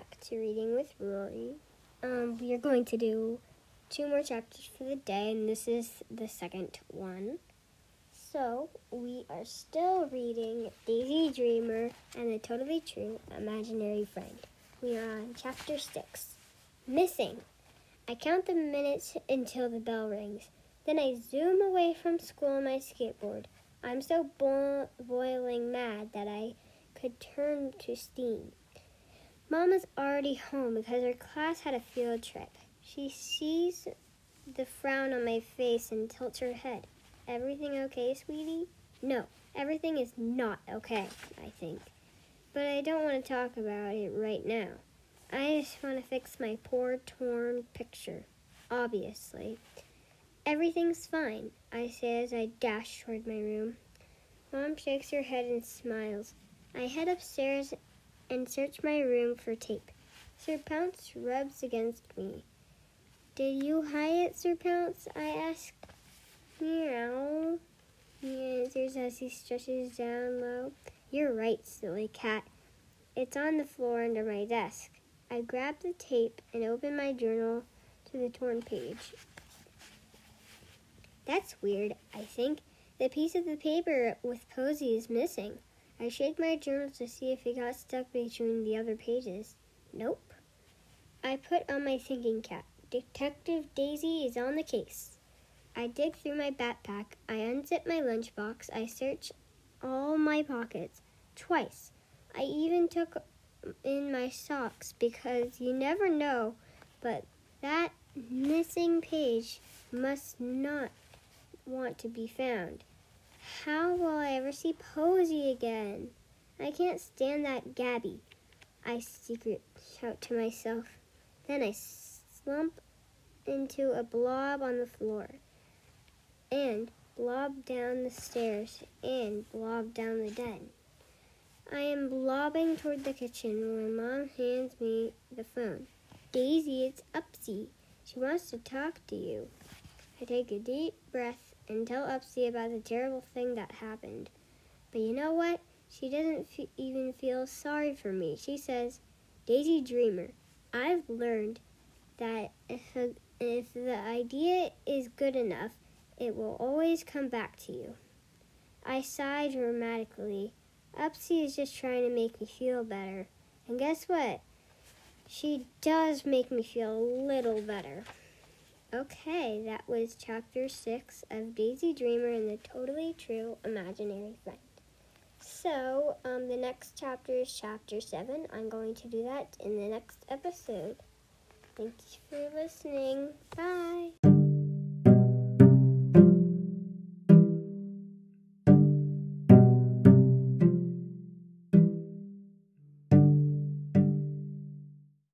to Reading with Rory. Um, we are going to do two more chapters for the day, and this is the second one. So, we are still reading Daisy Dreamer and the Totally True Imaginary Friend. We are on chapter 6 Missing. I count the minutes until the bell rings. Then I zoom away from school on my skateboard. I'm so bo- boiling mad that I could turn to steam. Mama's already home because her class had a field trip. She sees the frown on my face and tilts her head. Everything okay, sweetie? No, everything is not okay, I think. But I don't want to talk about it right now. I just want to fix my poor torn picture, obviously. Everything's fine, I say as I dash toward my room. Mom shakes her head and smiles. I head upstairs and search my room for tape. Sir Pounce rubs against me. Did you hide it, Sir Pounce? I ask. Meow. He answers as he stretches down low. You're right, silly cat. It's on the floor under my desk. I grab the tape and open my journal to the torn page. That's weird, I think. The piece of the paper with Posey is missing. I shake my journal to see if it got stuck between the other pages. Nope. I put on my thinking cap. Detective Daisy is on the case. I dig through my backpack. I unzip my lunchbox. I search all my pockets twice. I even took in my socks because you never know, but that missing page must not want to be found. How will I ever see Posey again? I can't stand that Gabby. I secret shout to myself. Then I slump into a blob on the floor and blob down the stairs and blob down the den. I am blobbing toward the kitchen when Mom hands me the phone. Daisy, it's Upsy. She wants to talk to you. I take a deep breath and tell Upsy about the terrible thing that happened. But you know what? She doesn't f- even feel sorry for me. She says, Daisy Dreamer, I've learned that if, a, if the idea is good enough, it will always come back to you. I sigh dramatically. Upsy is just trying to make me feel better. And guess what? She does make me feel a little better. Okay, that was chapter six of Daisy Dreamer and the Totally True Imaginary Friend. So, um, the next chapter is chapter seven. I'm going to do that in the next episode. Thank you for listening. Bye.